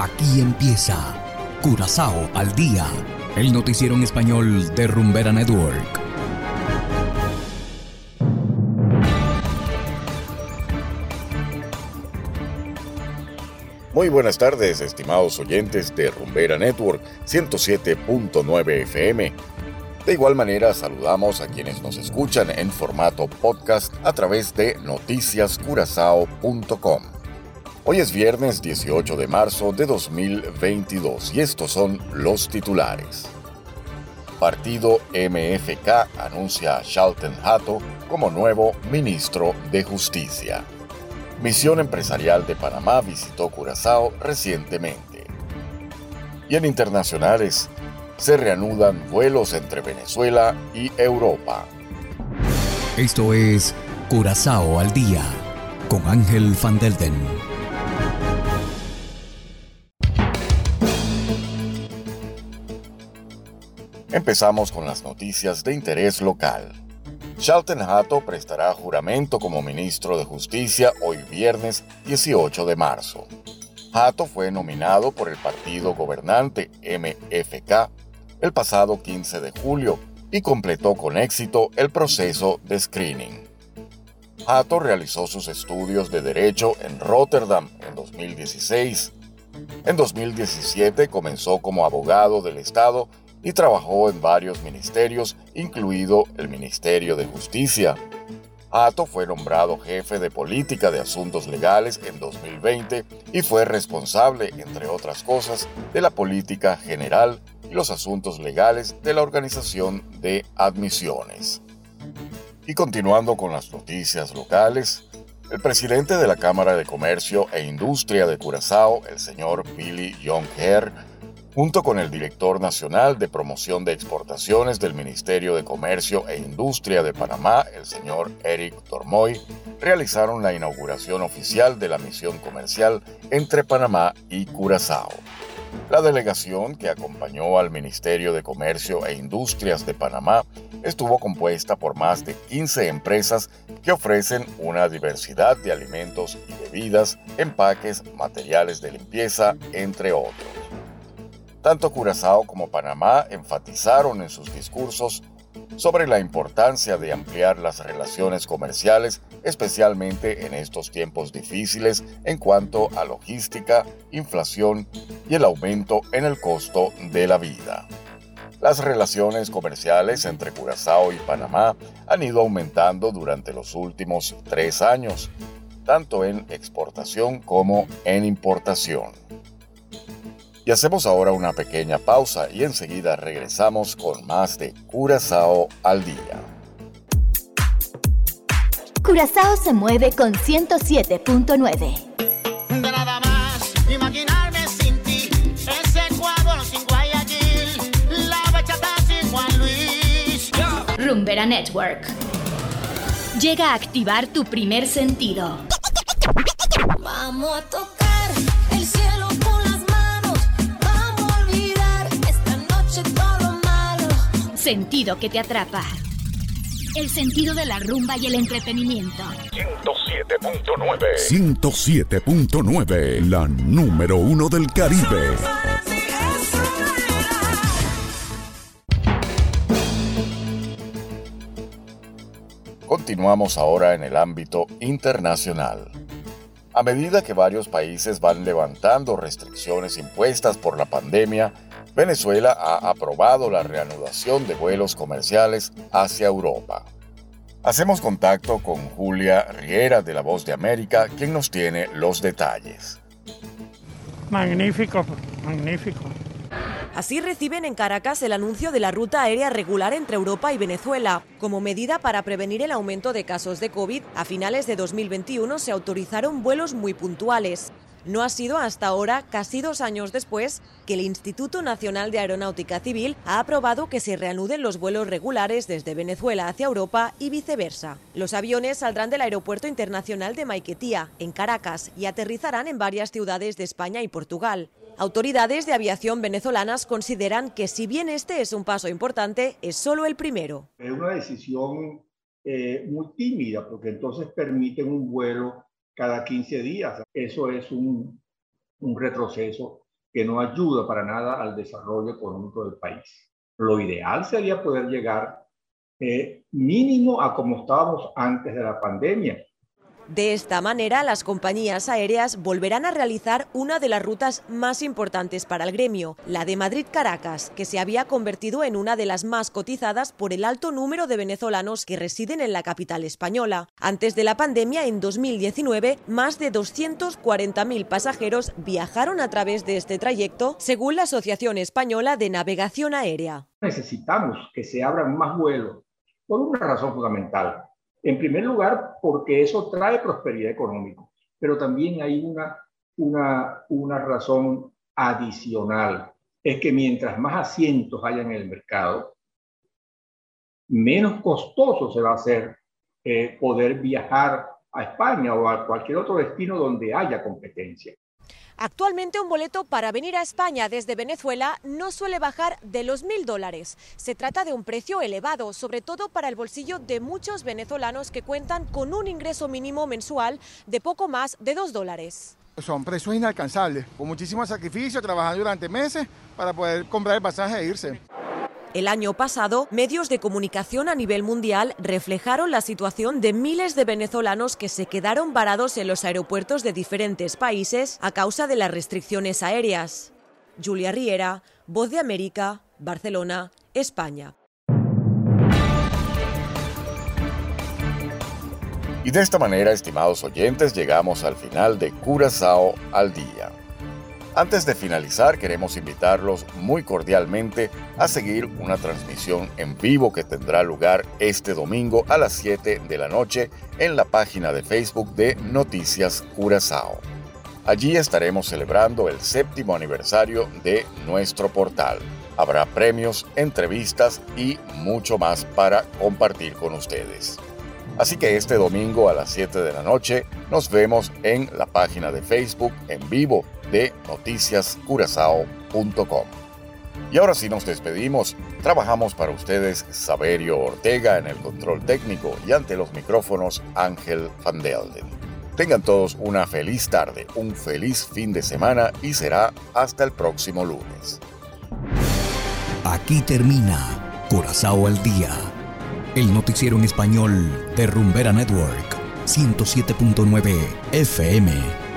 Aquí empieza Curazao al día, el noticiero en español de Rumbera Network. Muy buenas tardes, estimados oyentes de Rumbera Network 107.9 FM. De igual manera, saludamos a quienes nos escuchan en formato podcast a través de noticiascurazao.com. Hoy es viernes 18 de marzo de 2022 y estos son los titulares. Partido MFK anuncia a Shalten Hato como nuevo ministro de Justicia. Misión Empresarial de Panamá visitó Curazao recientemente. Y en internacionales, se reanudan vuelos entre Venezuela y Europa. Esto es Curazao al día con Ángel Van Delden. Empezamos con las noticias de interés local. Shalten Hato prestará juramento como ministro de Justicia hoy viernes 18 de marzo. Hato fue nominado por el partido gobernante MFK el pasado 15 de julio y completó con éxito el proceso de screening. Hato realizó sus estudios de Derecho en Rotterdam en 2016. En 2017 comenzó como abogado del Estado y trabajó en varios ministerios, incluido el Ministerio de Justicia. Hato fue nombrado jefe de política de asuntos legales en 2020 y fue responsable, entre otras cosas, de la política general y los asuntos legales de la Organización de Admisiones. Y continuando con las noticias locales, el presidente de la Cámara de Comercio e Industria de Curazao, el señor Billy Young-Herr, junto con el director nacional de promoción de exportaciones del Ministerio de Comercio e Industria de Panamá, el señor Eric Tormoy, realizaron la inauguración oficial de la misión comercial entre Panamá y Curazao. La delegación que acompañó al Ministerio de Comercio e Industrias de Panamá estuvo compuesta por más de 15 empresas que ofrecen una diversidad de alimentos y bebidas, empaques, materiales de limpieza, entre otros. Tanto Curazao como Panamá enfatizaron en sus discursos sobre la importancia de ampliar las relaciones comerciales, especialmente en estos tiempos difíciles en cuanto a logística, inflación y el aumento en el costo de la vida. Las relaciones comerciales entre Curazao y Panamá han ido aumentando durante los últimos tres años, tanto en exportación como en importación. Y hacemos ahora una pequeña pausa y enseguida regresamos con más de Curazao al día. Curazao se mueve con 107.9. Nada más imaginarme sin ti, ese Ecuador sin Guayaquil, la bachata sin Juan Luis. Rumbera Network. Llega a activar tu primer sentido. Vamos a tocar el cielo Sentido que te atrapa. El sentido de la rumba y el entretenimiento. 107.9, la número uno del Caribe. Continuamos ahora en el ámbito internacional. A medida que varios países van levantando restricciones impuestas por la pandemia, Venezuela ha aprobado la reanudación de vuelos comerciales hacia Europa. Hacemos contacto con Julia Riera de La Voz de América, quien nos tiene los detalles. Magnífico, magnífico. Así reciben en Caracas el anuncio de la ruta aérea regular entre Europa y Venezuela. Como medida para prevenir el aumento de casos de COVID, a finales de 2021 se autorizaron vuelos muy puntuales. No ha sido hasta ahora, casi dos años después, que el Instituto Nacional de Aeronáutica Civil ha aprobado que se reanuden los vuelos regulares desde Venezuela hacia Europa y viceversa. Los aviones saldrán del Aeropuerto Internacional de Maiquetía, en Caracas, y aterrizarán en varias ciudades de España y Portugal. Autoridades de aviación venezolanas consideran que si bien este es un paso importante, es solo el primero. Es una decisión eh, muy tímida porque entonces permiten un vuelo cada 15 días. Eso es un, retroceso que no ayuda para nada al desarrollo económico del país. Lo ideal sería poder llegar eh, mínimo a como estábamos antes de la pandemia, de esta manera, las compañías aéreas volverán a realizar una de las rutas más importantes para el gremio, la de Madrid-Caracas, que se había convertido en una de las más cotizadas por el alto número de venezolanos que residen en la capital española. Antes de la pandemia, en 2019, más de 240.000 pasajeros viajaron a través de este trayecto, según la Asociación Española de Navegación Aérea. Necesitamos que se abran más vuelos por una razón fundamental en primer lugar, porque eso trae prosperidad económica, pero también hay una, una, una razón adicional. Es que mientras más asientos haya en el mercado, menos costoso se va a hacer eh, poder viajar a España o a cualquier otro destino donde haya competencia. Actualmente un boleto para venir a España desde Venezuela no suele bajar de los mil dólares. Se trata de un precio elevado, sobre todo para el bolsillo de muchos venezolanos que cuentan con un ingreso mínimo mensual de poco más de dos dólares. Son precios inalcanzables, con muchísimo sacrificio, trabajando durante meses para poder comprar el pasaje e irse. El año pasado, medios de comunicación a nivel mundial reflejaron la situación de miles de venezolanos que se quedaron varados en los aeropuertos de diferentes países a causa de las restricciones aéreas. Julia Riera, Voz de América, Barcelona, España. Y de esta manera, estimados oyentes, llegamos al final de Curazao al día. Antes de finalizar, queremos invitarlos muy cordialmente a seguir una transmisión en vivo que tendrá lugar este domingo a las 7 de la noche en la página de Facebook de Noticias Curazao. Allí estaremos celebrando el séptimo aniversario de nuestro portal. Habrá premios, entrevistas y mucho más para compartir con ustedes. Así que este domingo a las 7 de la noche nos vemos en la página de Facebook en vivo de noticiascurazao.com. Y ahora sí nos despedimos. Trabajamos para ustedes Saberio Ortega en el control técnico y ante los micrófonos Ángel Van Delden. Tengan todos una feliz tarde, un feliz fin de semana y será hasta el próximo lunes. Aquí termina Curazao al día, el noticiero en español de Rumbera Network 107.9 FM.